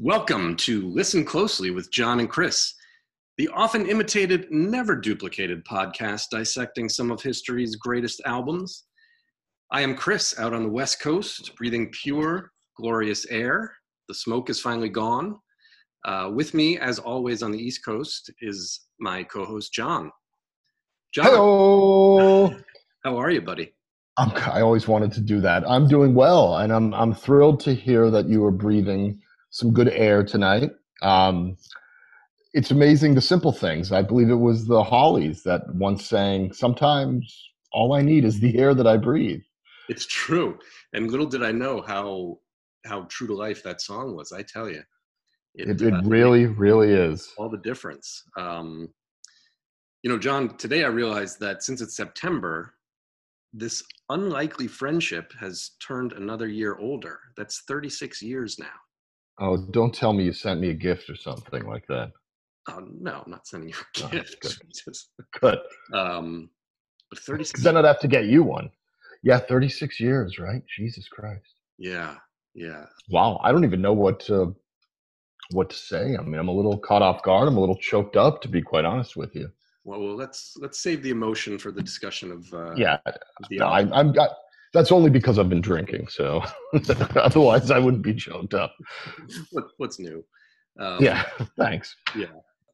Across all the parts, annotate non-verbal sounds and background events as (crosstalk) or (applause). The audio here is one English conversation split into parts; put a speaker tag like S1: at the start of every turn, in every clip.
S1: Welcome to Listen Closely with John and Chris, the often imitated, never duplicated podcast dissecting some of history's greatest albums. I am Chris out on the West Coast, breathing pure, glorious air. The smoke is finally gone. Uh, with me, as always, on the East Coast is my co host, John.
S2: John. Hello.
S1: How are you, buddy?
S2: I'm, I always wanted to do that. I'm doing well, and I'm, I'm thrilled to hear that you are breathing some good air tonight. Um, it's amazing the simple things. I believe it was the Hollies that once sang, Sometimes all I need is the air that I breathe.
S1: It's true. And little did I know how how true to life that song was, I tell you.
S2: It, it, it uh, really, really is.
S1: All the difference. Um, you know, John, today I realized that since it's September, this unlikely friendship has turned another year older. That's 36 years now.
S2: Oh, don't tell me you sent me a gift or something like that.
S1: Oh no, I'm not sending you a oh, gift. (laughs)
S2: good. Just, good.
S1: Um, but 36.
S2: Then I'd have to get you one. Yeah, 36 years, right? Jesus Christ.
S1: Yeah, yeah.
S2: Wow, I don't even know what to what to say. I mean, I'm a little caught off guard. I'm a little choked up, to be quite honest with you.
S1: Well, well let's let's save the emotion for the discussion of. Uh,
S2: yeah, no, I, I'm. I, that's only because I've been drinking. So (laughs) otherwise, I wouldn't be choked up.
S1: What, what's new?
S2: Um, yeah, (laughs) thanks.
S1: Yeah,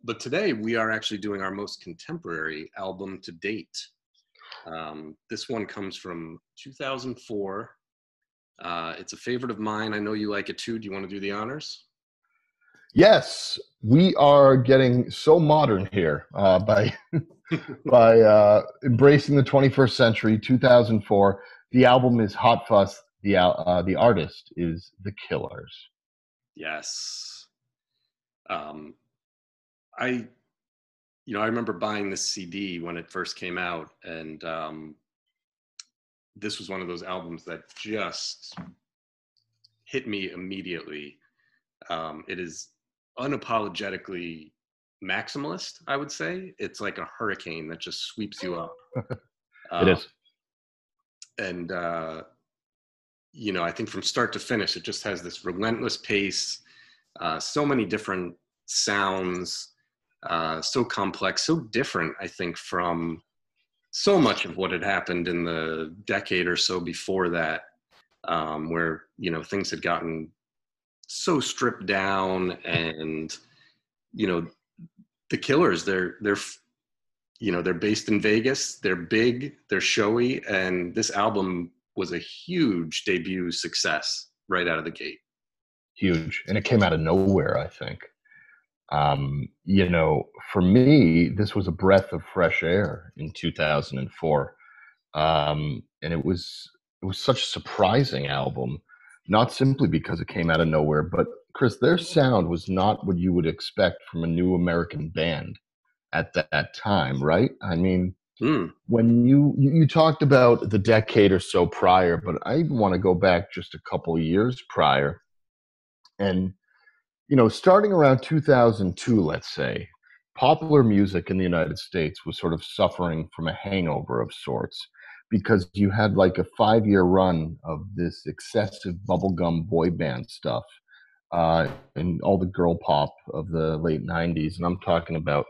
S1: but today we are actually doing our most contemporary album to date. Um, this one comes from 2004. Uh, it's a favorite of mine. I know you like it too. Do you want to do the honors?
S2: Yes, we are getting so modern here uh, by (laughs) by uh, embracing the 21st century. 2004. The album is Hot Fuss. The uh, the artist is The Killers.
S1: Yes. Um, I, you know, I remember buying this CD when it first came out, and um, this was one of those albums that just hit me immediately. Um, it is unapologetically maximalist, I would say. It's like a hurricane that just sweeps you up. (laughs)
S2: it um, is.
S1: And, uh, you know, I think from start to finish, it just has this relentless pace, uh, so many different sounds, uh, so complex, so different, I think, from so much of what had happened in the decade or so before that, um, where, you know, things had gotten so stripped down and you know the killers they're they're you know they're based in vegas they're big they're showy and this album was a huge debut success right out of the gate.
S2: Huge and it came out of nowhere i think. Um, you know for me this was a breath of fresh air in 2004 um, and it was it was such a surprising album not simply because it came out of nowhere, but Chris, their sound was not what you would expect from a new American band at that time, right? I mean, mm. when you, you, you talked about the decade or so prior, but I want to go back just a couple years prior, and you know, starting around 2002, let's say, popular music in the United States was sort of suffering from a hangover of sorts because you had like a five year run of this excessive bubblegum boy band stuff uh, and all the girl pop of the late 90s. And I'm talking about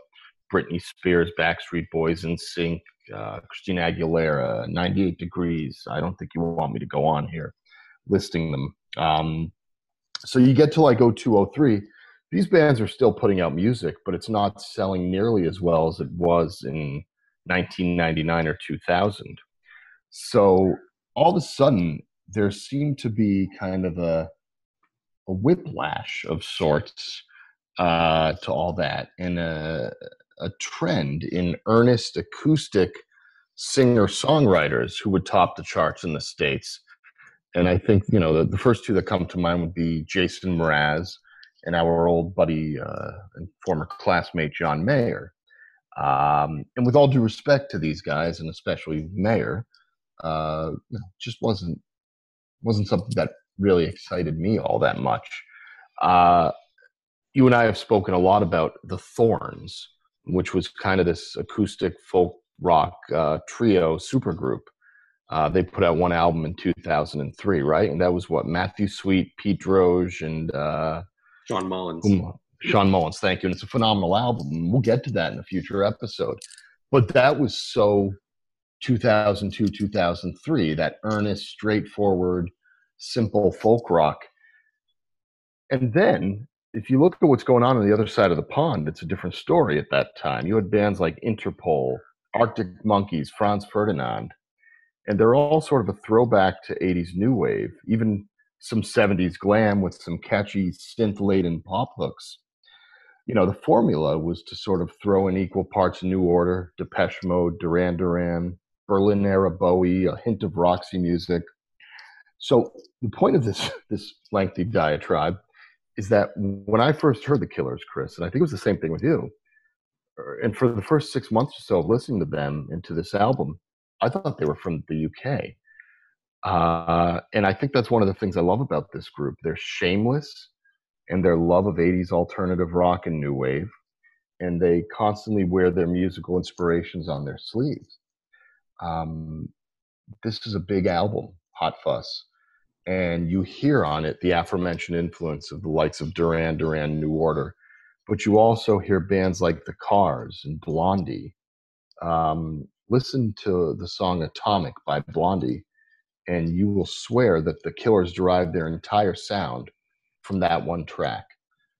S2: Britney Spears, Backstreet Boys, NSYNC, uh, Christina Aguilera, 98 Degrees. I don't think you want me to go on here listing them. Um, so you get to like 0203. These bands are still putting out music, but it's not selling nearly as well as it was in 1999 or 2000. So all of a sudden, there seemed to be kind of a a whiplash of sorts uh, to all that, and a, a trend in earnest acoustic singer songwriters who would top the charts in the states. And I think you know the, the first two that come to mind would be Jason Mraz and our old buddy uh, and former classmate John Mayer. Um, and with all due respect to these guys, and especially Mayer, uh, just wasn't wasn't something that really excited me all that much. Uh, you and I have spoken a lot about the Thorns, which was kind of this acoustic folk rock uh, trio supergroup. Uh, they put out one album in 2003, right? And that was what Matthew Sweet, Pete Droge, and uh,
S1: Shawn Mullins.
S2: Shawn Mullins, thank you. And it's a phenomenal album. We'll get to that in a future episode. But that was so 2002, 2003, that earnest, straightforward, simple folk rock. And then if you look at what's going on on the other side of the pond, it's a different story at that time. You had bands like Interpol, Arctic Monkeys, Franz Ferdinand, and they're all sort of a throwback to 80s new wave, even some 70s glam with some catchy synth laden pop hooks. You know, the formula was to sort of throw in equal parts New Order, Depeche Mode, Duran Duran, Berlin era Bowie, a hint of Roxy music. So the point of this (laughs) this lengthy diatribe is that when I first heard the Killers, Chris, and I think it was the same thing with you, er, and for the first six months or so of listening to them and to this album, I thought they were from the UK. Uh, and I think that's one of the things I love about this group. They're shameless and their love of 80s alternative rock and new wave. And they constantly wear their musical inspirations on their sleeves. Um, this is a big album, Hot Fuss and you hear on it the aforementioned influence of the likes of Duran Duran, New Order, but you also hear bands like The Cars and Blondie. Um, listen to the song Atomic by Blondie, and you will swear that the Killers derived their entire sound from that one track.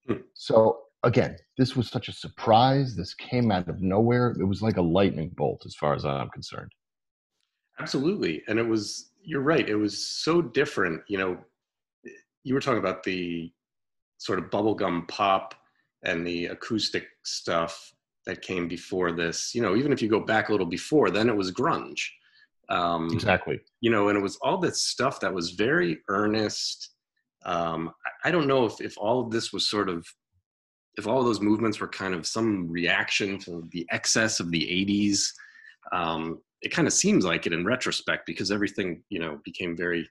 S2: Hmm. So, again, this was such a surprise. This came out of nowhere. It was like a lightning bolt, as far as I'm concerned.
S1: Absolutely. And it was you're right. It was so different. You know, you were talking about the sort of bubblegum pop and the acoustic stuff that came before this. You know, even if you go back a little before, then it was grunge.
S2: Um, exactly.
S1: You know, and it was all this stuff that was very earnest. Um, I, I don't know if, if all of this was sort of, if all of those movements were kind of some reaction to the excess of the 80s. Um, it kind of seems like it in retrospect because everything you know became very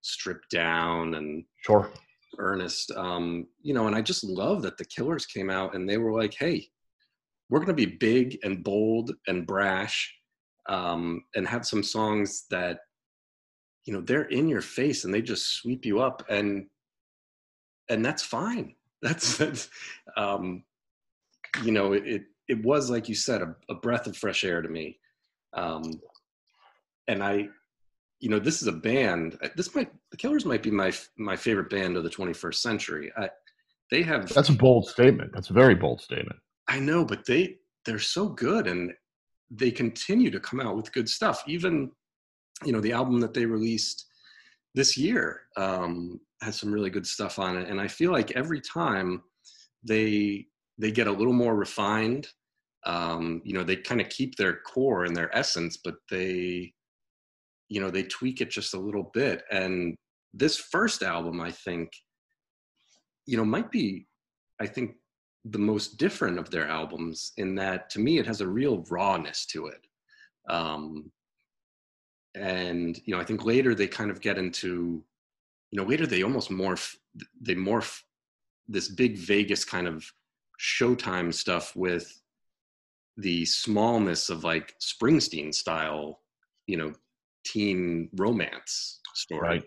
S1: stripped down and
S2: sure.
S1: earnest um you know and i just love that the killers came out and they were like hey we're going to be big and bold and brash um and have some songs that you know they're in your face and they just sweep you up and and that's fine. (laughs) That's that's um you know it it was like you said a, a breath of fresh air to me um, and I, you know, this is a band. Uh, this might the Killers might be my my favorite band of the 21st century. I, they have
S2: that's a bold statement. That's a very bold statement.
S1: I know, but they they're so good and they continue to come out with good stuff. Even you know the album that they released this year um, has some really good stuff on it, and I feel like every time they they get a little more refined um, you know they kind of keep their core and their essence but they you know they tweak it just a little bit. And this first album i think you know might be i think the most different of their albums in that to me it has a real rawness to it. Um, and you know i think later they kind of get into you know later they almost morph they morph this big vegas kind of showtime stuff with the smallness of like Springsteen style, you know, teen romance story.
S2: Right.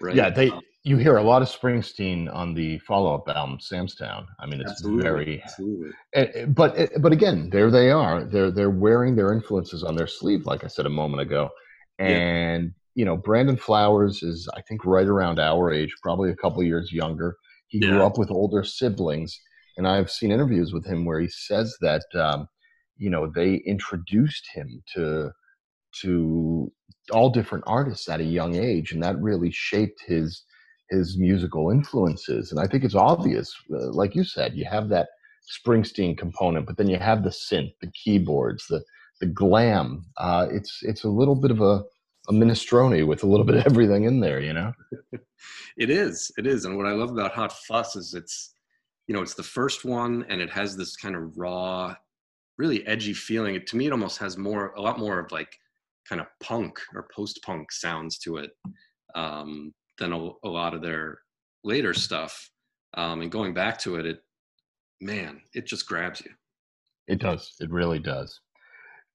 S2: Right. Yeah, they um, you hear a lot of Springsteen on the follow-up album Sam's Town. I mean, it's absolutely, very absolutely. Eh, eh, but eh, but again, there they are. They're they're wearing their influences on their sleeve like I said a moment ago. And yeah. you know, Brandon Flowers is I think right around our age, probably a couple years younger. He yeah. grew up with older siblings, and I've seen interviews with him where he says that um, you know they introduced him to to all different artists at a young age and that really shaped his his musical influences and i think it's obvious uh, like you said you have that springsteen component but then you have the synth the keyboards the the glam uh, it's it's a little bit of a, a minestrone with a little bit of everything in there you know? (laughs)
S1: It is it is and what i love about hot fuss is it's you know it's the first one and it has this kind of raw really edgy feeling. To me, it almost has more, a lot more of like kind of punk or post punk sounds to it um, than a, a, lot of their later stuff. Um, and going back to it, it, man, it just grabs you.
S2: It does. It really does.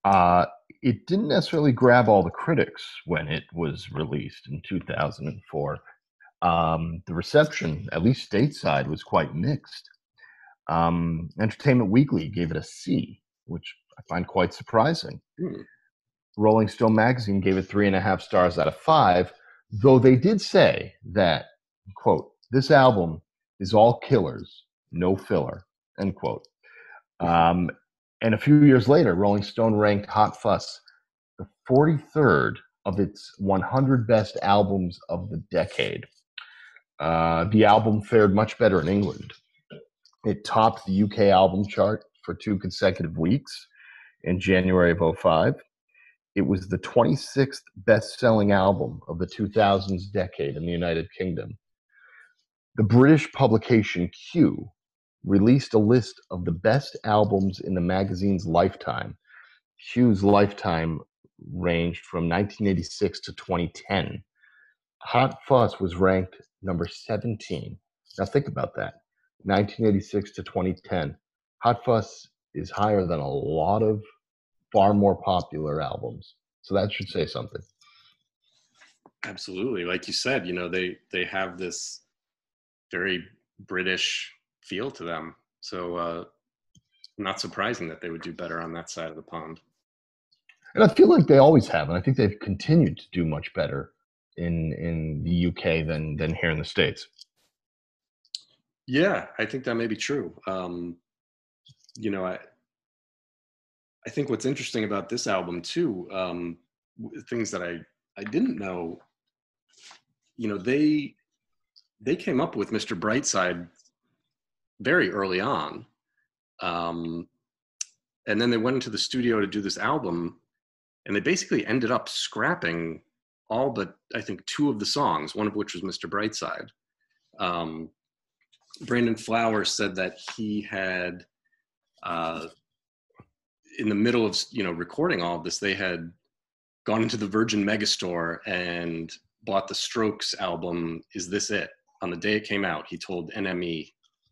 S2: Uh, it didn't necessarily grab all the critics when it was released in 2004. um, the reception, at least stateside, was quite mixed. Um, Entertainment Weekly gave it a C, which I find quite surprising. Hmm. Rolling Stone magazine gave it three and a half stars out of five, though they did say that, quote, this album is all killers, no filler, end quote. Um, and a few years later, Rolling Stone ranked Hot Fuss the 43rd of its 100 best albums of the decade. Uh, the album fared much better in England. It topped the UK album chart for two consecutive weeks in January of 05. It was the 26th best selling album of the 2000s decade in the United Kingdom. The British publication Q released a list of the best albums in the magazine's lifetime. Q's lifetime ranged from 1986 to 2010. Hot Fuss was ranked number 17. Now think about that 1986 to 2010. Hot Fuss is higher than a lot of far more popular albums. So that should say something.
S1: Absolutely. Like you said, you know, they they have this very British feel to them. So uh not surprising that they would do better on that side of the pond.
S2: And I feel like they always have, and I think they've continued to do much better in in the UK than than here in the states.
S1: Yeah, I think that may be true. Um, you know, I I think what's interesting about this album too, um, things that I I didn't know. You know, they they came up with Mr. Brightside very early on, um, and then they went into the studio to do this album, and they basically ended up scrapping all but I think two of the songs, one of which was Mr. Brightside. Um, Brandon Flowers said that he had, uh, in the middle of you know recording all of this, they had gone into the Virgin Megastore and bought the Strokes album. Is this it? On the day it came out, he told NME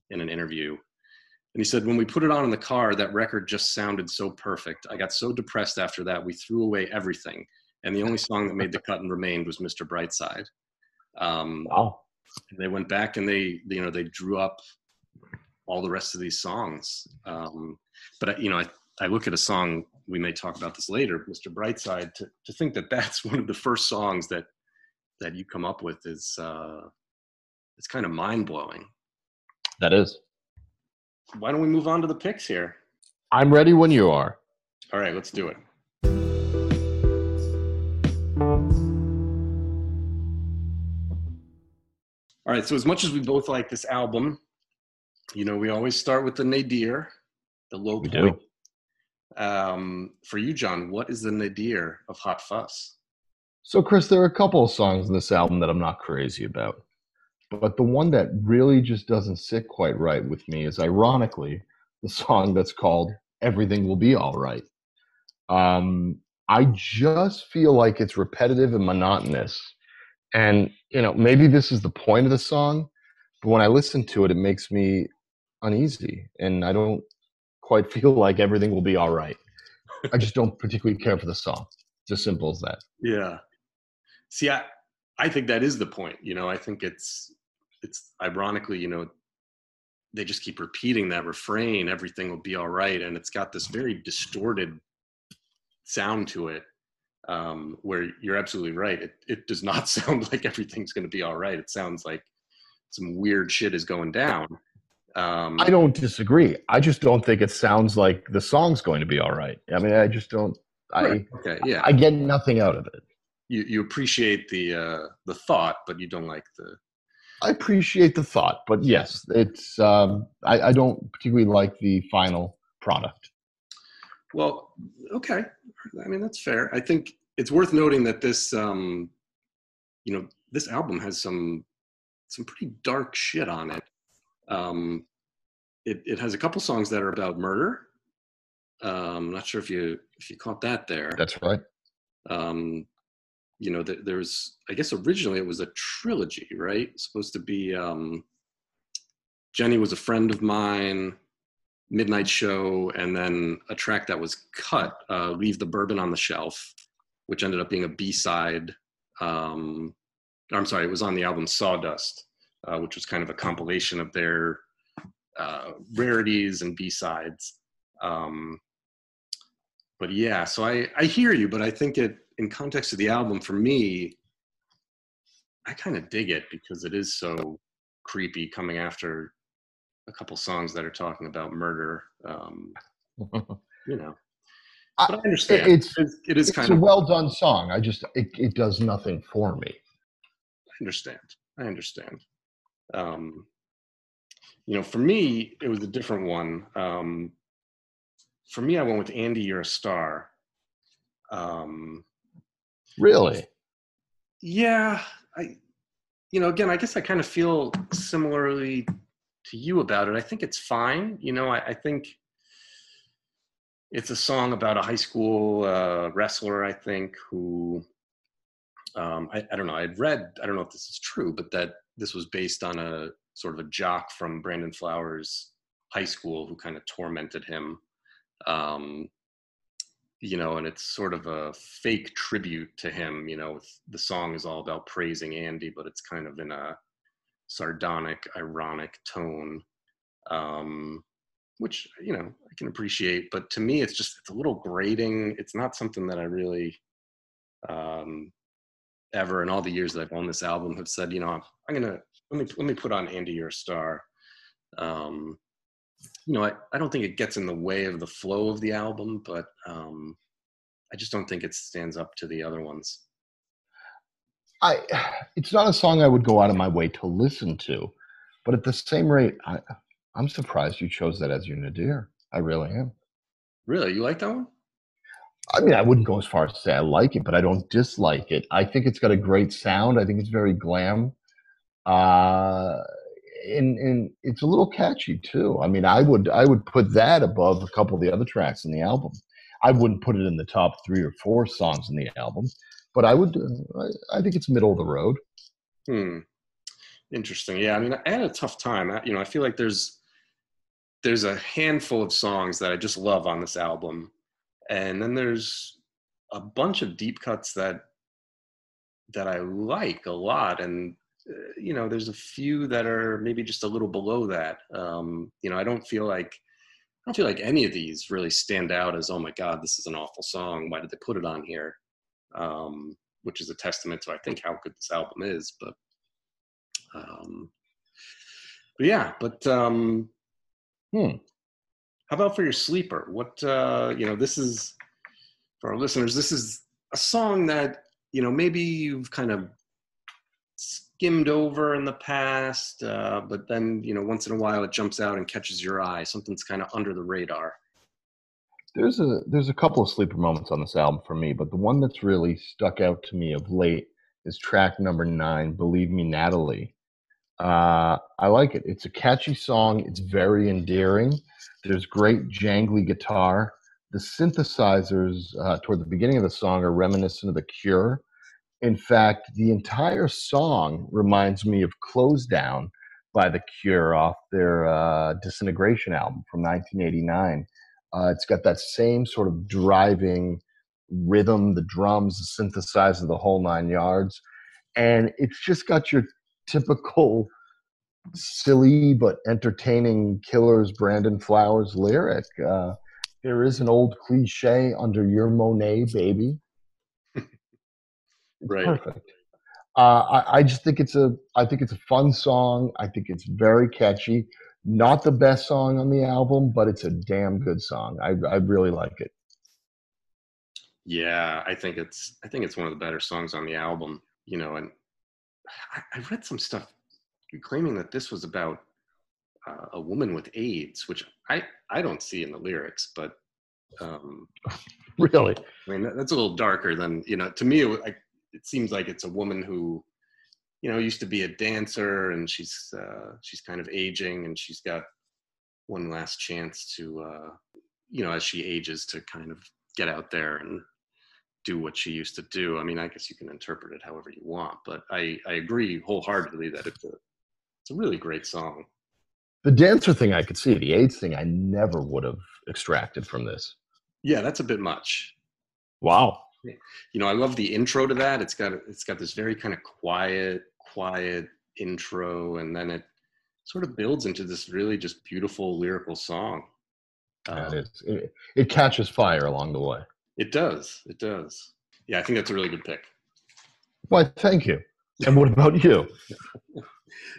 S1: in an interview, and he said, when we put it on in the car, that record just sounded so perfect. I got so depressed after that, we threw away everything and the only song that made the cut and remained was Mr. Brightside. Um, wow. They went back and they, you know, they drew up all the rest of these songs. Um, but you know, I, I look at a song. We may talk about this later, Mr. Brightside. To to think that that's (laughs) one of the first songs that that you come up with is uh, it's kind of mind blowing.
S2: That is.
S1: Why don't we move on to the picks here?
S2: I'm ready when you are.
S1: All right, let's do it. All right, so as much as we both like this album, you know, we always start with the nadir, the low we point. Do. Um, for you, John, what is the nadir of Hot Fuss?
S2: So, Chris, there are a couple of songs in this album that I'm not crazy about. But the one that really just doesn't sit quite right with me is, ironically, the song that's called Everything Will Be All Right. Um, I just feel like it's repetitive and monotonous and, you know, maybe this is the point of the song, but when I listen to it, it makes me uneasy and I don't quite (laughs) feel like everything will be all right. I just don't particularly care for the song. It's as simple as that.
S1: Yeah. See, I, I think that is the point. You know, I think it's, it's ironically, you know, they just keep repeating that refrain, everything will be all right. And it's got this very distorted sound to it um, where you're absolutely right. It, it does not (laughs) sound like everything's going to be all right. It sounds like some weird shit is going down.
S2: Um, I don't disagree. I just don't think it sounds like the song's going to be all right. I mean, I just don't. Right. I okay, yeah. I get nothing out of it.
S1: You you appreciate the uh, the thought, but you don't like the.
S2: I appreciate the thought, but yes, it's. Um, I, I don't particularly like the final product.
S1: Well, okay. I mean, that's fair. I think it's worth noting that this, um, you know, this album has some some pretty dark shit on it. Um, it it has a couple songs that are about murder. Um, I'm not sure if you if you caught that there.
S2: That's right.
S1: Um, you know, th- there's I guess originally it was a trilogy, right? supposed to be um, Jenny was a friend of mine midnight show and then a track that was cut uh, leave the bourbon on the shelf which ended up being a b-side um, I'm sorry, it was on the album Sawdust, uh, which was kind of a compilation of their uh, rarities and B sides. Um, but yeah, so I I hear you, but I think it in context of the album for me, I kind of dig it because it is so creepy coming after a couple songs that are talking about murder. Um, (laughs) you know, but I understand.
S2: It's
S1: it is
S2: it's
S1: kind
S2: a
S1: of
S2: well done song. I just it, it does nothing for me.
S1: I understand. I understand. Um, you know, for me, it was a different one. Um, for me, I went with Andy, You're a Star. Um,
S2: Really,
S1: yeah, I, you know, again, I guess I kind of feel similarly to you about it. I think it's fine. You know, I, I think it's a song about a high school uh, wrestler, I think, who um, I, I don't know. I'd read, I don't know if this is true, but that this was based on a sort of a jock from Brandon Flowers High School who kind of tormented him. Um, you know, and it's sort of a fake tribute to him. You know, the song is all about praising Andy, but it's kind of in a sardonic, ironic tone, um, which you know I can appreciate. But to me, it's just it's a little grating. It's not something that I really um, ever in all the years that I've owned this album have said, you know, I'm, I'm gonna let me let me put on Andy, You're a Star. Um, you know, I, I don't think it gets in the way of the flow of the album, but um, I just don't think it stands up to the other ones.
S2: I it's not a song I would go out of my way to listen to, but at the same rate, I I'm surprised you chose that as your nadir. I really am.
S1: Really, you like that one?
S2: I mean, I wouldn't go as far as to say I like it, but I don't dislike it. I think it's got a great sound. I think it's very glam. Uh, and and it's a little catchy too. I mean, I would I would put that above a couple of the other tracks in the album. I wouldn't put it in the top three or four songs in the album, but I would. Uh, I, I think it's middle of the road.
S1: Hmm. Interesting. Yeah. I mean, I had a tough time. I, you know, I feel like there's there's a handful of songs that I just love on this album, and then there's a bunch of deep cuts that that I like a lot, and uh, you know, there's a few that are maybe just a little below that. Um, you know, I don't feel like I don't feel like any of these really stand out as oh my god, this is an awful song. Why did they put it on here? Um, which is a testament to I think how good this album is. But um, but yeah, but um, hmm. How about for your sleeper? What uh, you know, this is for our listeners. This is a song that you know maybe you've kind of skimmed over in the past, uh, but then you know once in a while it jumps out and catches your eye. Something's kind of under the radar.
S2: There's a there's a couple of sleeper moments on this album for me, but the one that's really stuck out to me of late is track number nine, "Believe Me, Natalie." Uh, I like it. It's a catchy song. It's very endearing. There's great jangly guitar. The synthesizers uh, toward the beginning of the song are reminiscent of The Cure in fact, the entire song reminds me of Close Down by The Cure off their uh, Disintegration album from 1989. Uh, it's got that same sort of driving rhythm, the drums, the synthesizer, the whole nine yards. And it's just got your typical silly but entertaining Killers Brandon Flowers lyric. Uh, there is an old cliche under your Monet, baby.
S1: Right.
S2: perfect. Uh, I, I just think it's a I think it's a fun song. I think it's very catchy. Not the best song on the album, but it's a damn good song. I I really like it.
S1: Yeah, I think it's I think it's one of the better songs on the album. You know, and I, I read some stuff claiming that this was about uh, a woman with AIDS, which I I don't see in the lyrics, but um, (laughs)
S2: really,
S1: I mean that's a little darker than you know. To me, it, I, it seems like it's a woman who you know used to be a dancer and she's uh, she's kind of aging and she's got one last chance to uh, you know as she ages to kind of get out there and do what she used to do i mean i guess you can interpret it however you want but i i agree wholeheartedly that it's a it's a really great song
S2: the dancer thing i could see the aids thing i never would have extracted from this
S1: yeah that's a bit much
S2: wow
S1: You know, I love the intro to that. It's got it's got this very kind of quiet, quiet intro, and then it sort of builds into this really just beautiful lyrical song.
S2: Yeah,
S1: Um.
S2: It, it catches fire along the way.
S1: It does. It does. Yeah, I think that's a really good pick.
S2: Why, thank you. And what about you? (laughs)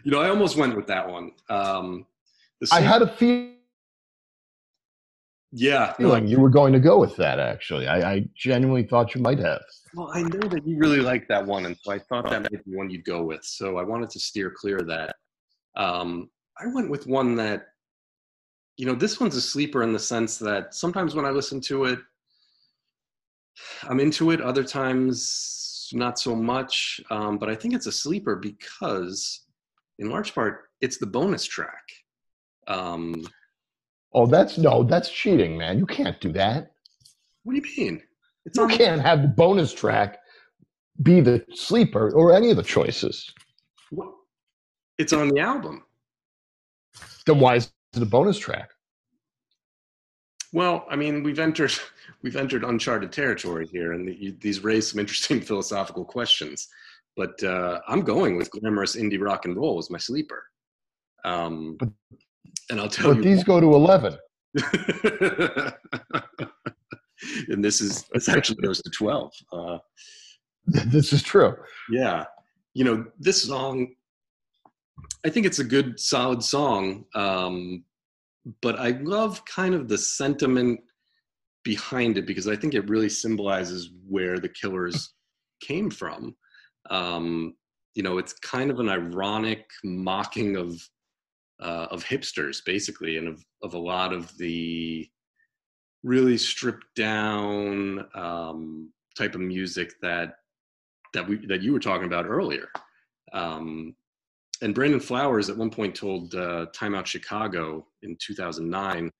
S1: You know, I almost went with that one. Um, the
S2: I had a feeling
S1: yeah. no,
S2: you were going to go with that, actually. I, I genuinely thought you might have.
S1: Well, I know that you really like that one, and so I thought that might be one you'd go with. So I wanted to steer clear of that. Um, I went with one that, you know, this one's a sleeper in the sense that sometimes when I listen to it, I'm into it. Other times, not so much. Um, but I think it's a sleeper because, in large part, it's the bonus track. Um,
S2: Oh, that's no, that's cheating, man. You can't do that.
S1: what do you mean? It's
S2: You
S1: on.
S2: can't have the bonus track be the sleeper or any of the choices.
S1: what- It's on the album.
S2: Then why is it a bonus track?
S1: Well, I mean, we've entered (laughs) we've entered uncharted territory here, and the, these raise some interesting (laughs) philosophical questions. But uh, I'm going with glamorous indie rock and roll as my sleeper. Um,
S2: But-
S1: and I'll tell
S2: But
S1: you,
S2: these go to 11. (laughs)
S1: and this is this actually goes to twelve. Uh,
S2: This is true.
S1: yeah, you know, this song. I think it's a good, solid song, um, but I love kind of the sentiment behind it because I think it really symbolizes where the Killers came from. Um, you know, it's kind of an ironic mocking of uh, of hipsters, basically, and of of a lot of the really stripped down um, type of music that that we that you were talking about earlier. Um, and Brandon Flowers at one point told uh, Time Out Chicago in 2009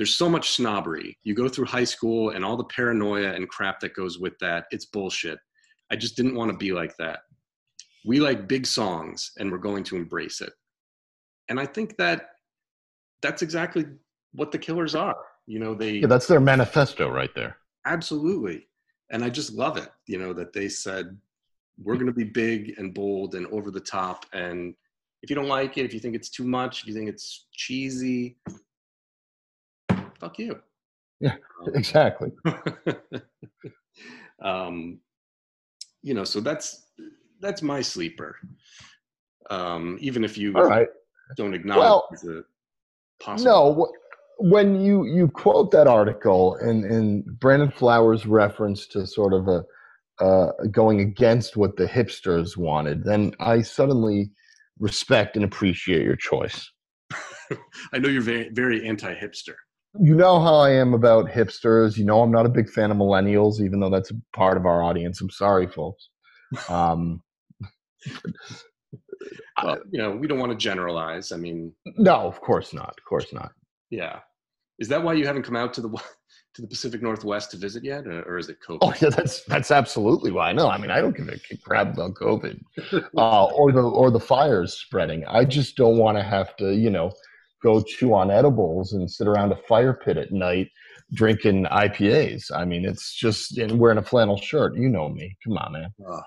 S1: there's so much snobbery. You go through high school and all the paranoia and crap that goes with that. It's bullshit. I just didn't want to be like that. We like big songs and we're going to embrace it. And I think that that's exactly what the killers are. You know, they
S2: Yeah, that's their manifesto right there.
S1: Absolutely. And I just love it, you know, that they said, we're going to be big and bold and over the top. And if you don't like it, if you think it's too much, if you think it's cheesy, fuck you.
S2: Yeah.
S1: Um, (laughs)
S2: Exactly.
S1: um, you know, so that's that's my sleeper. Um, even if you
S2: right.
S1: don't acknowledge
S2: Well,
S1: a possible.
S2: No, when you you quote that article and and Brandon Flowers' reference to sort of a uh, going against what the hipsters wanted, then I suddenly respect and appreciate your choice. (laughs)
S1: I know you're very very anti-hipster.
S2: You know how I am about hipsters. You know I'm not a big fan of millennials, even though that's a part of our audience. I'm sorry, folks. (laughs) Um,
S1: Well, you know, we don't want to generalize. I mean,
S2: no, of course not. Of course not.
S1: Yeah. Is that why you haven't come out to the (laughs) to the Pacific Northwest to visit yet, or, is it COVID?
S2: Oh yeah, that's that's absolutely why. No, I mean I don't give a crap about COVID uh, or the or the fires spreading. I just don't want to have to, you know, go chew on edibles and sit around a fire pit at night drinking IPAs. I mean, it's just and wearing a flannel shirt. You know me. Come on, man.
S1: Ugh.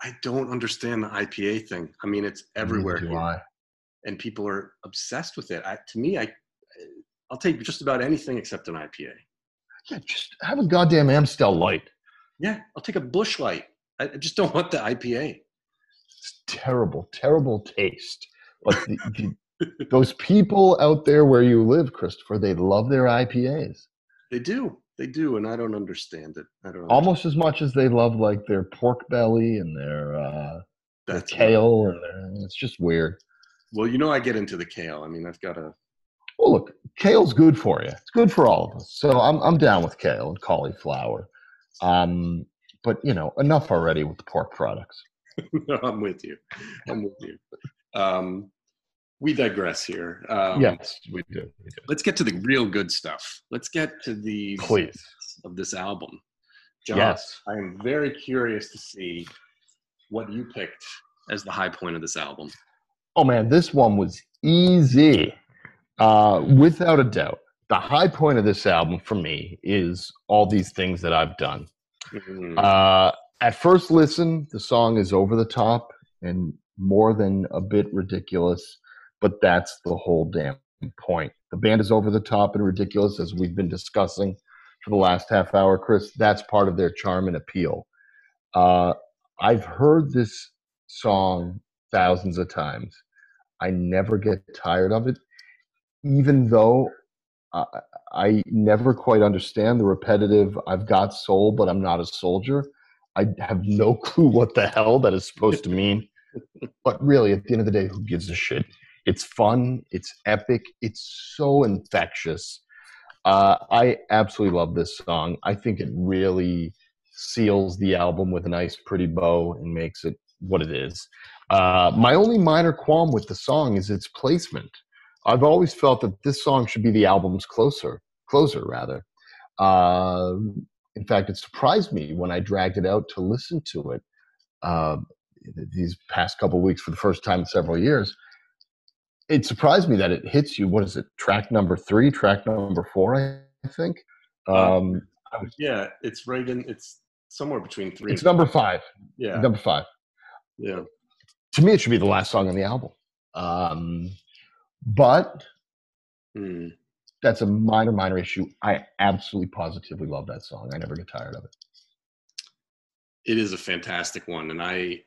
S1: I don't understand the IPA thing. I mean, it's everywhere, here, and people are obsessed with it. I, to me, I I'll take just about anything except an IPA.
S2: Yeah, just have a goddamn Amstel Light.
S1: Yeah, I'll take a Busch Light. I just don't want the IPA.
S2: It's terrible, terrible taste. But the, the, those people out there where you live, Christopher, they love their IPAs.
S1: They do, they do, and I don't understand it. I don't.
S2: almost as much as they love like their pork belly and their uh their kale and their, it's just weird
S1: Well, you know, I get into the kale. I mean, I've got a
S2: well look kale's good for you it's good for all of us so i'm, I'm down with kale and cauliflower um but you know enough already with the pork products (laughs)
S1: no, I'm with you. I'm with you. Um, we digress here. Um,
S2: yes we do, we do.
S1: Let's get to the real good stuff. Let's get to the
S2: please
S1: of this album. John,
S2: yes
S1: I am very curious to see what you picked as the high point of this album.
S2: oh man this one was easy uh without a doubt the high point of this album for me is all these things that i've done Mm-hmm. Uh, at first listen, the song is over the top and more than a bit ridiculous, but that's the whole damn point. The band is over the top and ridiculous, as we've been discussing for the last half hour, Chris. That's part of their charm and appeal. Uh, I've heard this song thousands of times. I never get tired of it, even though uh, I never quite understand the repetitive, I've got soul, but I'm not a soldier. I have no (laughs) clue what the hell that is supposed to mean. but really, at the end of the day, who gives a shit? It's fun, it's epic, it's so infectious. Uh, I absolutely love this song. I think it really seals the album with a nice, pretty bow and makes it what it is. Uh, my only minor qualm with the song is its placement. I've always felt that this song should be the album's closer, closer rather. Uh, in fact, it surprised me when I dragged it out to listen to it uh, these past couple weeks for the first time in several years. It surprised me that it hits you. What is it? Track number three, track number four, I think.
S1: Uh, um, yeah, it's right in. It's somewhere between three.
S2: It's number five.
S1: Yeah,
S2: number five.
S1: Yeah.
S2: To me, it should be the last song on the album. Um, but
S1: mm.
S2: that's a minor, minor issue. I absolutely positively love that song. I never get tired of it.
S1: It is a fantastic one. And I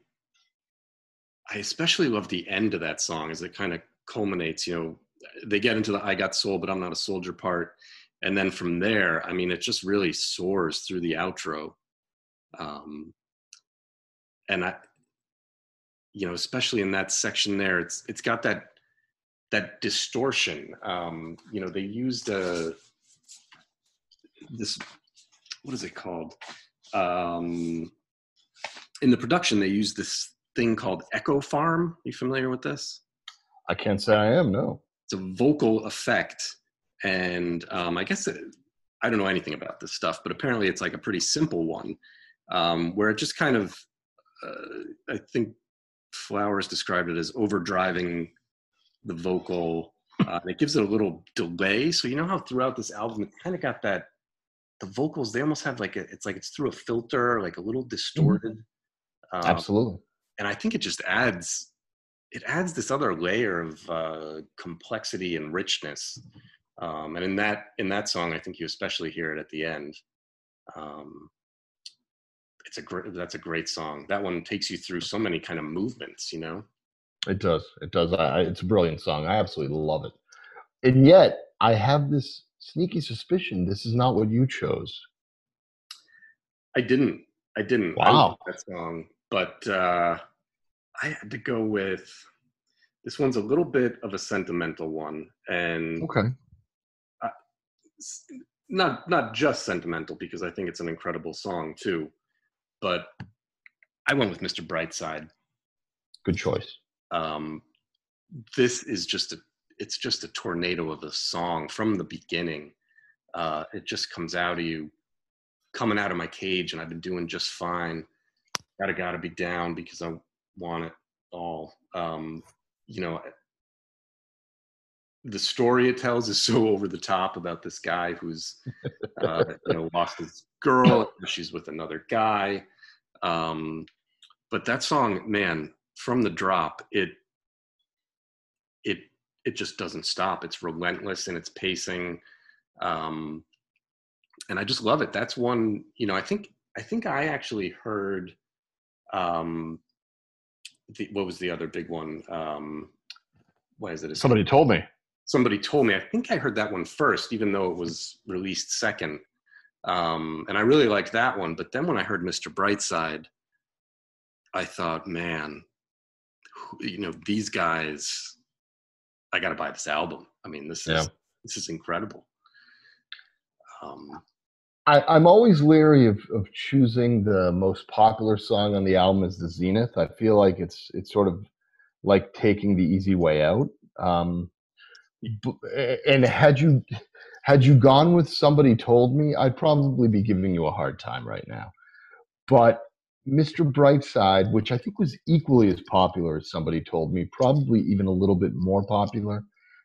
S1: I especially love the end of that song as it kind of culminates, you know, they get into the I got soul, but I'm not a soldier part. And then from there, I mean, it just really soars through the outro. Um, and I, you know, especially in that section there, it's it's got that that distortion. Um, you know, they used a uh, this what is it called? Um, in the production, they used this thing called Echo Farm. Are you familiar with this?
S2: I can't say I am. No.
S1: It's a vocal effect, and um, I guess it, I don't know anything about this stuff, but apparently it's like a pretty simple one, um, where it just kind of, uh, I think Flowers described it as overdriving the vocal. Uh, and it gives it a little delay. So you know how throughout this album it kind of got that the vocals they almost have like a, it's like it's through a filter, like a little distorted.
S2: Mm-hmm. Um, Absolutely.
S1: And I think it just adds it adds this other layer of uh, complexity and richness. Um, and in that in that song, I think you especially hear it at the end. Um, it's a great that's a great song. That one takes you through so many kind of movements, you know.
S2: It does. It does. I, it's a brilliant song. I absolutely love it. And yet, I have this sneaky suspicion this is not what you chose.
S1: I didn't. I didn't.
S2: Wow.
S1: I that song, but uh, I had to go with this one's a little bit of a sentimental one, and
S2: okay,
S1: uh, not not just sentimental because I think it's an incredible song too, but I went with Mr. Brightside.
S2: Good choice.
S1: Um, this is just a it's just a tornado of a song from the beginning. Uh, it just comes out of you, coming out of my cage, and I've been doing just fine. Gotta gotta be down because I want it all. Um, you know, the story it tells is so (laughs) over the top about this guy who's uh, (laughs) you know lost his girl, she's with another guy. Um, but that song, man, from the drop, it it it just doesn't stop. It's relentless in its pacing, um, and I just love it. That's one. You know, I think I think I actually heard. Um, the, what was the other big one? Um, why is it?
S2: Somebody told me.
S1: Somebody told me. I think I heard that one first, even though it was released second. Um, and I really liked that one. But then when I heard Mr. Brightside, I thought, man, you know these guys i gotta buy this album. I mean this is yeah. this is incredible. Um,
S2: I, am always leery of, of choosing the most popular song on the album as the zenith. I feel like it's it's sort of like taking the easy way out. Um, and had you had you gone with somebody told me i'd probably be giving you a hard time right now. But Mr. Brightside, which I think was equally as popular as somebody told me, probably even a little bit more popular.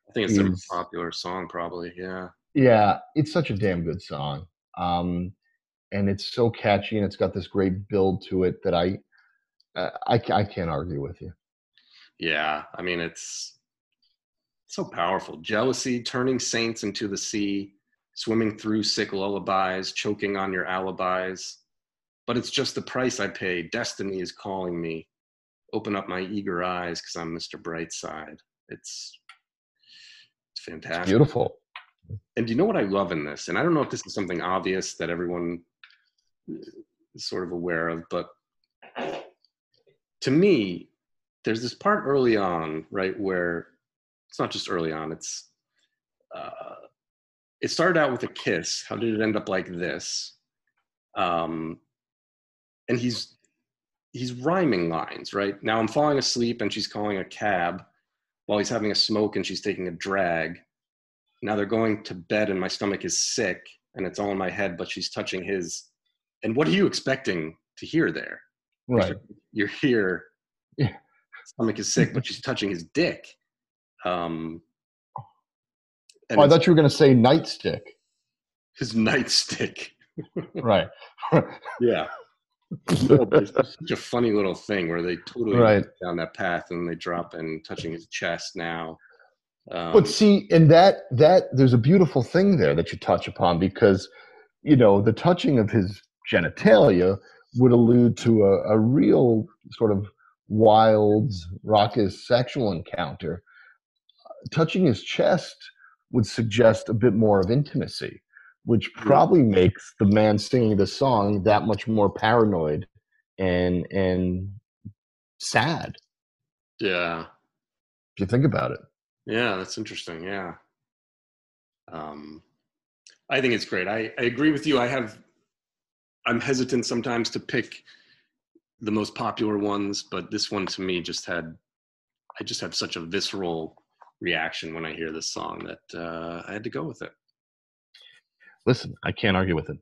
S1: I think it's is, the most popular song, probably. Yeah.
S2: Yeah, it's such a damn good song. Um, and it's so catchy and it's got this great build to it that I, uh, I, I can't argue with you.
S1: Yeah, I mean it's so powerful. Jealousy, turning saints into the sea, swimming through sick lullabies, choking on your alibis. But it's just the price I pay. Destiny is calling me. Open up my eager eyes because I'm Mr. Brightside. It's, it's fantastic.
S2: It's beautiful.
S1: And do you know what I love in this? And I don't know if this is something obvious that everyone is sort of aware of, but to me, there's this part early on, right, where it's not just early on, it's uh, it started out with a kiss. How did it end up like this? Um, and he's he's rhyming lines, right? Now I'm falling asleep and she's calling a cab while he's having a smoke and she's taking a drag. Now they're going to bed and my stomach is sick and it's all in my head, but she's touching his. And what are you expecting to hear there?
S2: Right.
S1: You're here. (laughs) Yeah. Stomach is sick, but she's touching his dick. Um,
S2: oh, I thought you were going to say nightstick.
S1: His nightstick. (laughs)
S2: right. (laughs)
S1: yeah. It's such a funny little thing where they totally
S2: right.
S1: down that path and they drop and touching his chest now.
S2: Um, but see, in that that there's a beautiful thing there that you touch upon because you know the touching of his genitalia would allude to a, a real sort of wild, raucous sexual encounter. Touching his chest would suggest a bit more of intimacy, which probably makes the man singing the song that much more paranoid and and sad.
S1: Yeah.
S2: If you think about it.
S1: Yeah, that's interesting. Yeah. Um, I think it's great. I, I agree with you. I have, I'm hesitant sometimes to pick the most popular ones, but this one to me just had, I just have such a visceral reaction when I hear this song that uh, I had to go with it.
S2: Listen, I can't argue with it.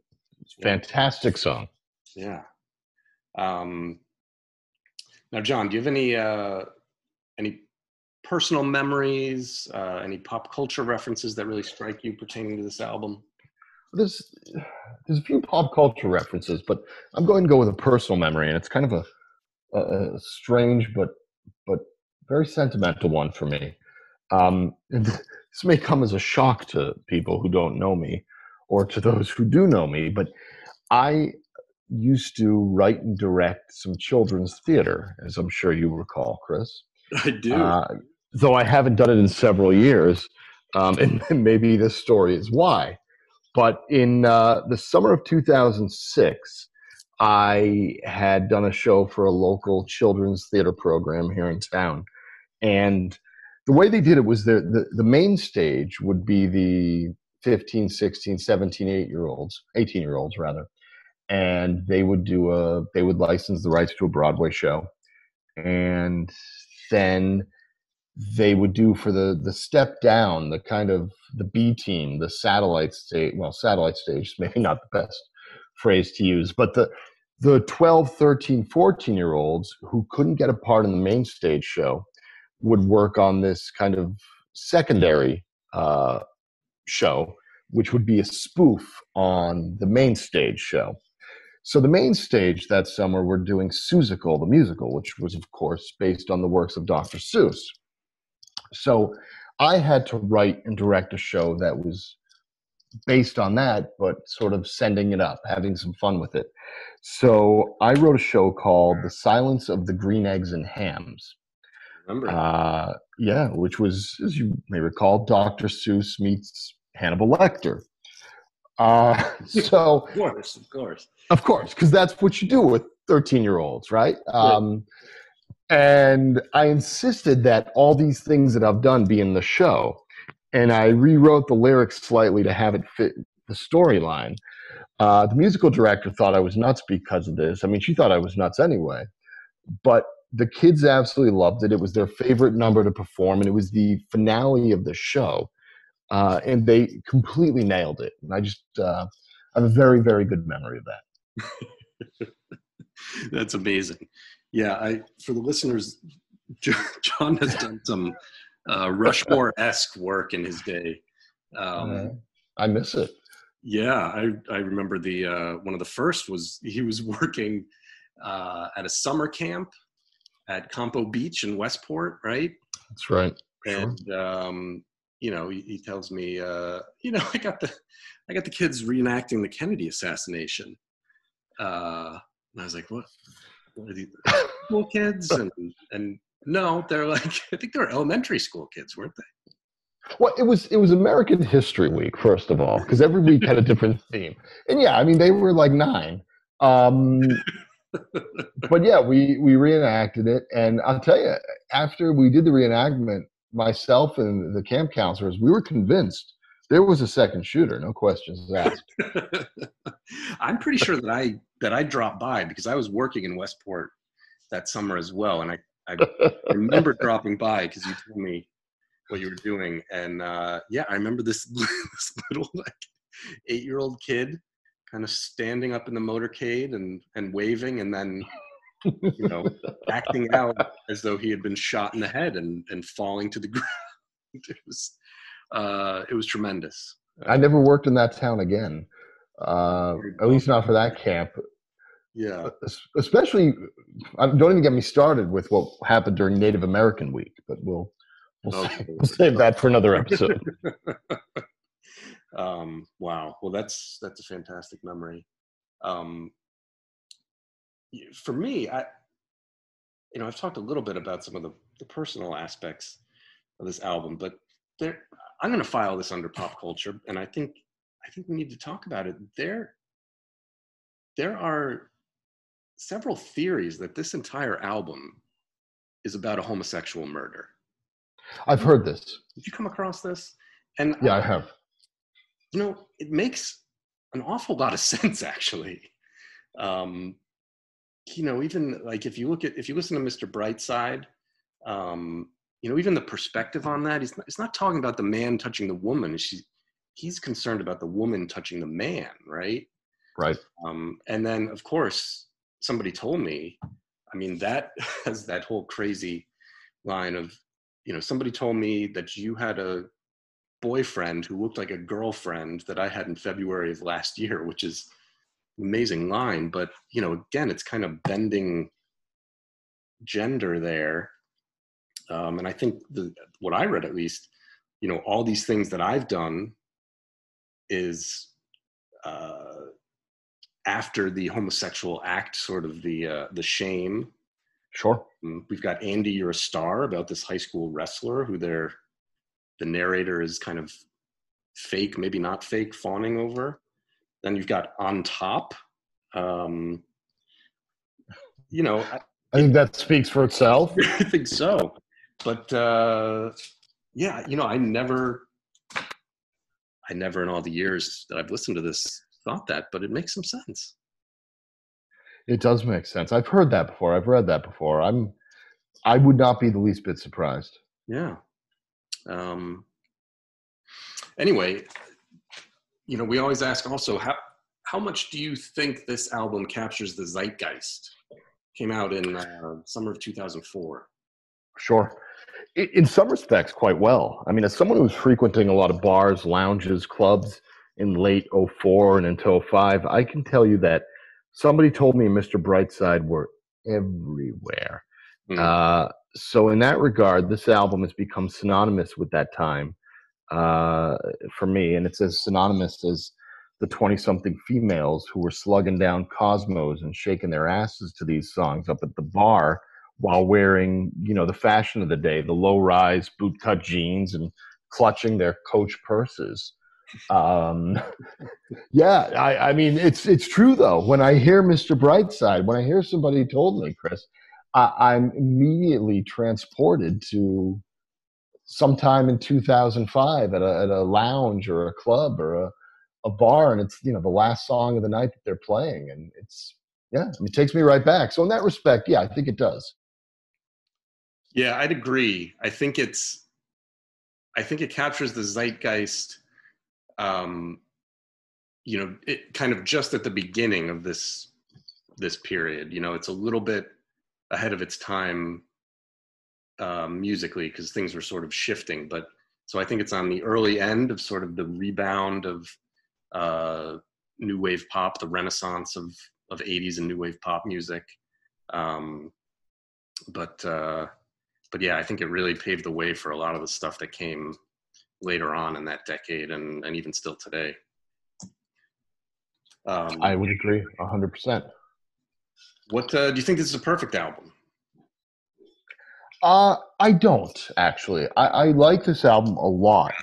S2: fantastic song.
S1: Yeah. Um, now, John, do you have any uh, any personal memories, uh, any pop culture references that really strike you pertaining to this album?
S2: There's there's a few pop culture references, but I'm going to go with a personal memory, and it's kind of a, a, strange but but very sentimental one for me. Um, (laughs) this may come as a shock to people who don't know me, or to those who do know me, but I used to write and direct some children's theater, as I'm sure you recall, Chris.
S1: I do. Uh,
S2: though I haven't done it in several years, um, (laughs) and maybe this story is why. But in uh, the summer of 2006, I had done a show for a local children's theater program here in town. And the way they did it was the, the, the main stage would be the 15, 16, 17, 8 year olds, 18 year olds rather. And they would do a, they would license the rights to a Broadway show. And then they would do for the the step down, the kind of the B team, the satellite stage. Well, satellite stage is maybe not the best phrase to use, but the the 12, 13, 14 year olds who couldn't get a part in the main stage show would work on this kind of secondary uh, show, which would be a spoof on the main stage show. So the main stage that summer, we're doing Seussical, the musical, which was, of course, based on the works of Dr. Seuss. So I had to write and direct a show that was based on that, but sort of sending it up, having some fun with it. So I wrote a show called The Silence of the Green Eggs and Hams.
S1: Remember?
S2: Uh, yeah, which was, as you may recall, Dr. Seuss meets Hannibal Lecter. Uh, (laughs) (laughs) so,
S1: of course, of course,
S2: of course, because that's what you do with thirteen-year-olds, right? Um, and I insisted that all these things that I've done be in the show. And I rewrote the lyrics slightly to have it fit the storyline. Uh, the musical director thought I was nuts because of this. I mean, she thought I was nuts anyway. But the kids absolutely loved it. It was their favorite number to perform, and it was the finale of the show. Uh, and they completely nailed it. And I just uh, I have a very, very good memory of
S1: that. (laughs) That's amazing yeah, I for the listeners, (laughs) John has done some uh, Rushmore esque work in his day. Um,
S2: I miss it.
S1: Yeah, I I remember the uh, one of the first was he was (laughs) working uh, at a summer camp at Compo Beach in Westport, right?
S2: That's right.
S1: And um, you know, he, he tells me, uh, (laughs) you know, I got the I got the kids reenacting the Kennedy assassination. Uh, and I was like, what? what are these (laughs) school kids? And and no, they're like, (laughs) I think they were elementary school kids, weren't they?
S2: Well, it was it was American History Week first of all, because every week had a different theme. And yeah, I mean they were like nine. Um, but yeah, we we reenacted it, and I'll tell you, after we did the reenactment, myself and the camp counselors, we were convinced there was a second shooter, no questions asked. (laughs)
S1: I'm pretty sure that I that I dropped by because I was working in Westport that summer as well, and I I remember (laughs) dropping by because you told me what you were doing, and uh, yeah, I remember this (laughs) this little like eight year old kid kind of standing up in the motorcade and and waving, and then you know (laughs) acting out as though he had been shot in the head and and falling to the (laughs) ground. It was uh, it was tremendous.
S2: I never worked in that town again, uh, at least not for that camp.
S1: Yeah,
S2: especially don't even get me started with what happened during Native American Week, but we'll we'll, okay. save, we'll save that for another episode. (laughs)
S1: um, wow, well that's that's a fantastic memory. Um, for me, I you know I've talked a little bit about some of the, the personal aspects of this album, but there I'm going to file this under pop culture, and I think I think we need to talk about it. There there are several theories that this entire album is about a homosexual murder.
S2: I've heard this.
S1: Did you come across this? And
S2: yeah, I have.
S1: You know, it makes an awful lot of (laughs) sense actually. Um, you know, even like if you look at if you listen to Mr. Brightside, um, you know, even the perspective on that, he's not, he's not talking about the man touching the woman. She, he's concerned about the woman touching the man, right?
S2: Right.
S1: Um, and then, of course, somebody told me, I mean, that (laughs) has that whole crazy line of, you know, somebody told me that you had a boyfriend who looked like a girlfriend that I had in February of last year, which is amazing line. But, you know, again, it's kind of bending gender there um, and I think the, what I read, at least, you know, all these things that I've done is uh, after the homosexual act, sort of the uh, the shame.
S2: Sure.
S1: Um, we've got Andy, you're a star about this high school wrestler who they're the narrator is kind of fake, maybe not fake, fawning over. Then you've got on top. Um, you know, I,
S2: I think that speaks for itself. (laughs)
S1: I think so but uh, yeah, you know, I never, I never in all the years that I've listened to this thought that, but it makes some sense.
S2: It does make sense. I've heard that before. I've read that before. I'm, I would not be the least bit surprised.
S1: Yeah. Um, anyway, you know, we always ask also how how much do you think this album captures the zeitgeist? Came out in uh, summer of 2004.
S2: Sure in some respects quite well. I mean, as someone who's frequenting a lot of bars, lounges, clubs in late 04 and into 05, I can tell you that somebody told me Mr. Brightside were everywhere. Mm. Uh, so in that regard, this album has become synonymous with that time uh, for me, and it's as synonymous as the 20 something females who were slugging down Cosmos and shaking their asses to these songs up at the bar while wearing, you know, the fashion of the day, the low rise bootcut jeans and clutching their coach purses. Um, (laughs) yeah, I, I mean, it's it's true though. When I hear Mr. Brightside, when I hear somebody told me, Chris, I, I'm immediately transported to sometime in 2005 at a, at a lounge or a club or a, a bar, and it's you know the last song of the night that they're playing, and it's yeah, it takes me right back. So in that respect, yeah, I think it does.
S1: Yeah, I'd agree. I think it's, I think it captures the zeitgeist. Um, you know, it kind of just at the beginning of this this period. You know, it's a little bit ahead of its time um, musically because things were sort of shifting. But so I think it's on the early end of sort of the rebound of uh, new wave pop, the renaissance of of 80s and new wave pop music. Um, but uh, but yeah, I think it really paved the way for a lot of the stuff that came later on in that decade and, and even still today.
S2: Um, I would agree hundred percent.
S1: What uh, do you think this is a perfect album?
S2: Uh, I don't actually. I, I like this album a lot,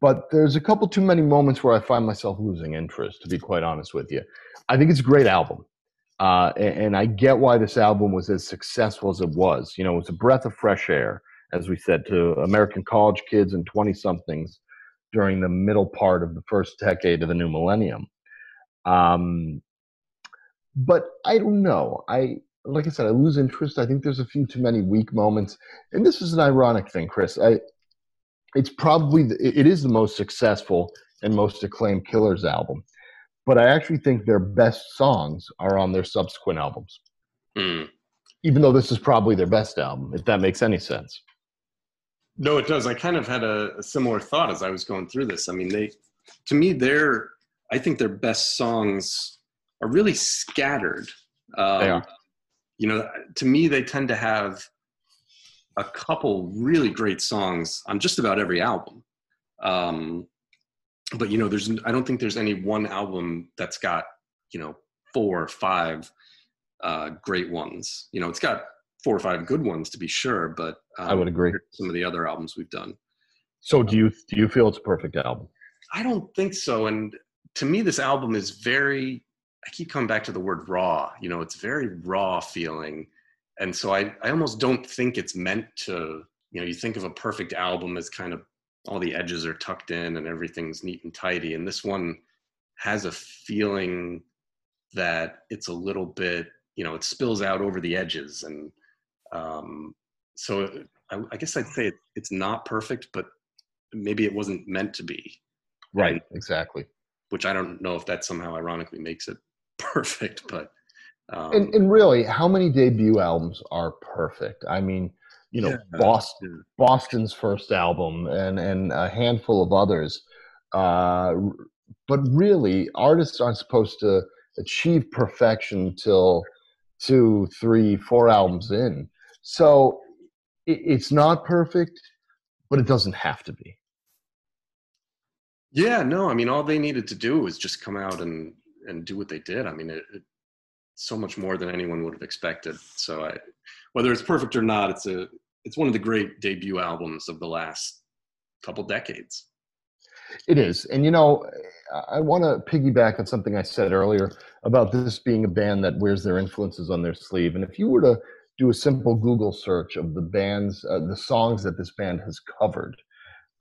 S2: but there's a couple too many moments where I find myself losing interest. To be quite honest with you, I think it's a great album, uh, and, and I get why this album was as successful as it was. You know, it's a breath of fresh air, as we said, to American college kids and twenty somethings during the middle part of the first decade of the new millennium. Um, but I don't know. I like I said, I lose interest. I think there's a few too many weak moments, and this is an ironic thing, Chris. I, it's probably the, it is the most successful and most acclaimed Killers album, but I actually think their best songs are on their subsequent albums. Mm. Even though this is probably their best album, if that makes any sense.
S1: No, it does. I kind of had a, a similar thought as I was going through this. I mean, they, to me, they're, I think their best songs are really scattered. Um, they are you know, to me, they tend to have a couple really great songs on just about every album. Um, but you know, there's I don't think there's any one album that's got you know four or five uh, great ones. You know, it's got four or five good ones to be sure, but
S2: um, I would agree.
S1: Some of the other albums we've done.
S2: So, do you do you feel it's a perfect album?
S1: I don't think so. And to me, this album is very I keep coming back to the word raw. You know, it's very raw feeling. And so I, I almost don't think it's meant to, you know, you think of a perfect album as kind of all the edges are tucked in and everything's neat and tidy. And this one has a feeling that it's a little bit, you know, it spills out over the edges. And um, so I, I guess I'd say it, it's not perfect, but maybe it wasn't meant to be.
S2: Right, and, exactly.
S1: Which I don't know if that somehow ironically makes it perfect, but
S2: um, and, and really, how many debut albums are perfect? I mean, you know, yeah, Boston, yeah. Boston's first album, and and a handful of others. Uh, but really, artists aren't supposed to achieve perfection till two, three, four albums in. So it, it's not perfect, but it doesn't have to be.
S1: Yeah, no, I mean, all they needed to do was just come out and and do what they did. I mean, it, it, so much more than anyone would have expected. So I, whether it's perfect or not, it's a it's one of the great debut albums of the last couple decades.
S2: It is, and you know, I want to piggyback on something I said earlier about this being a band that wears their influences on their sleeve. And if you were to do a simple Google search of the bands, uh, the songs that this band has covered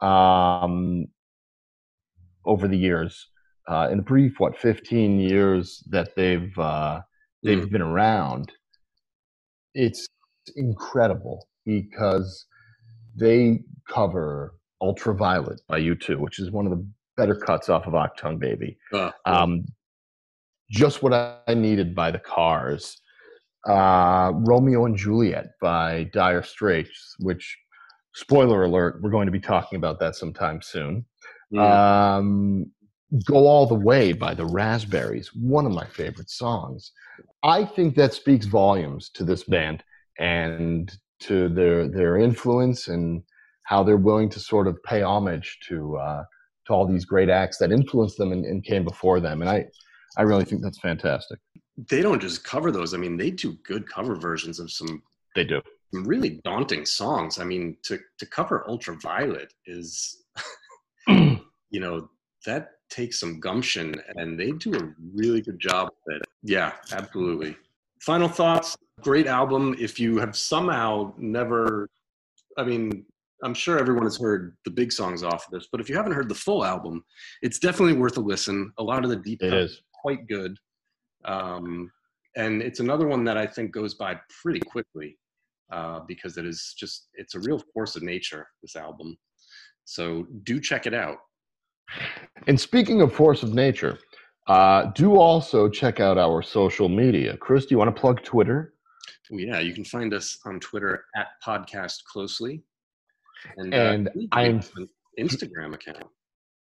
S2: um, over the years, uh, in the brief what 15 years that they've uh, they've mm. been around it's incredible because they cover ultraviolet by u2 which is one of the better cuts off of Achtung Baby uh, um, just what i needed by the cars uh, romeo and juliet by dire straits which spoiler alert we're going to be talking about that sometime soon mm. um, Go All the Way by the Raspberries, one of my favorite songs. I think that speaks volumes to this band and to their their influence and how they're willing to sort of pay homage to uh, to all these great acts that influenced them and, and came before them. And I I really think that's fantastic.
S1: They don't just cover those. I mean, they do good cover versions of some.
S2: They do some
S1: really daunting songs. I mean, to to cover Ultraviolet is, (clears throat) you know, that takes some gumption and they do a really good job with it. Yeah, absolutely. Final thoughts. Great album. If you have somehow never, I mean, I'm sure everyone has heard the big songs off of this, but if you haven't heard the full album, it's definitely worth a listen. A lot of the deep
S2: it is
S1: quite good. Um, and it's another one that I think goes by pretty quickly uh, because it is just, it's a real force of nature, this album. So do check it out.
S2: And speaking of force of nature, uh, do also check out our social media. Chris, do you want to plug Twitter?
S1: yeah, you can find us on Twitter at Podcast Closely,
S2: and, uh, I'm
S1: Instagram account.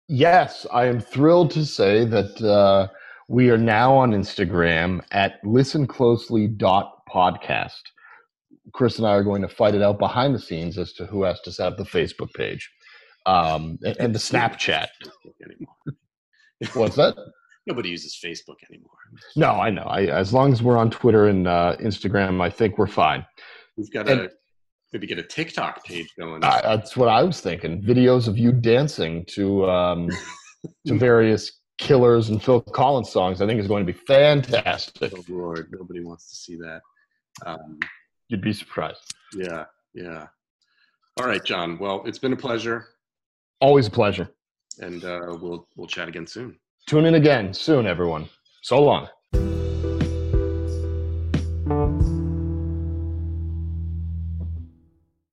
S2: Yes, I am thrilled to say that uh, we are now on Instagram at listenclosely.podcast. Chris and I are going to fight it out behind the scenes as to who has to set up the Facebook page um, and, and the Snapchat. (laughs) What's that?
S1: Nobody uses Facebook anymore.
S2: No, I know. I, as long as we're on Twitter and uh, Instagram, I think we're fine.
S1: We've got to maybe get a TikTok page going.
S2: Uh, that's what I was thinking. Videos of you dancing to um, (laughs) to various Killers and Phil Collins songs. I think is going to be fantastic.
S1: Oh Lord, nobody wants to see that. Um,
S2: You'd be surprised.
S1: Yeah, yeah. All right, John. Well, it's been a pleasure.
S2: Always a pleasure.
S1: And uh, we'll we'll chat again soon.
S2: Tune in again soon, everyone. So long.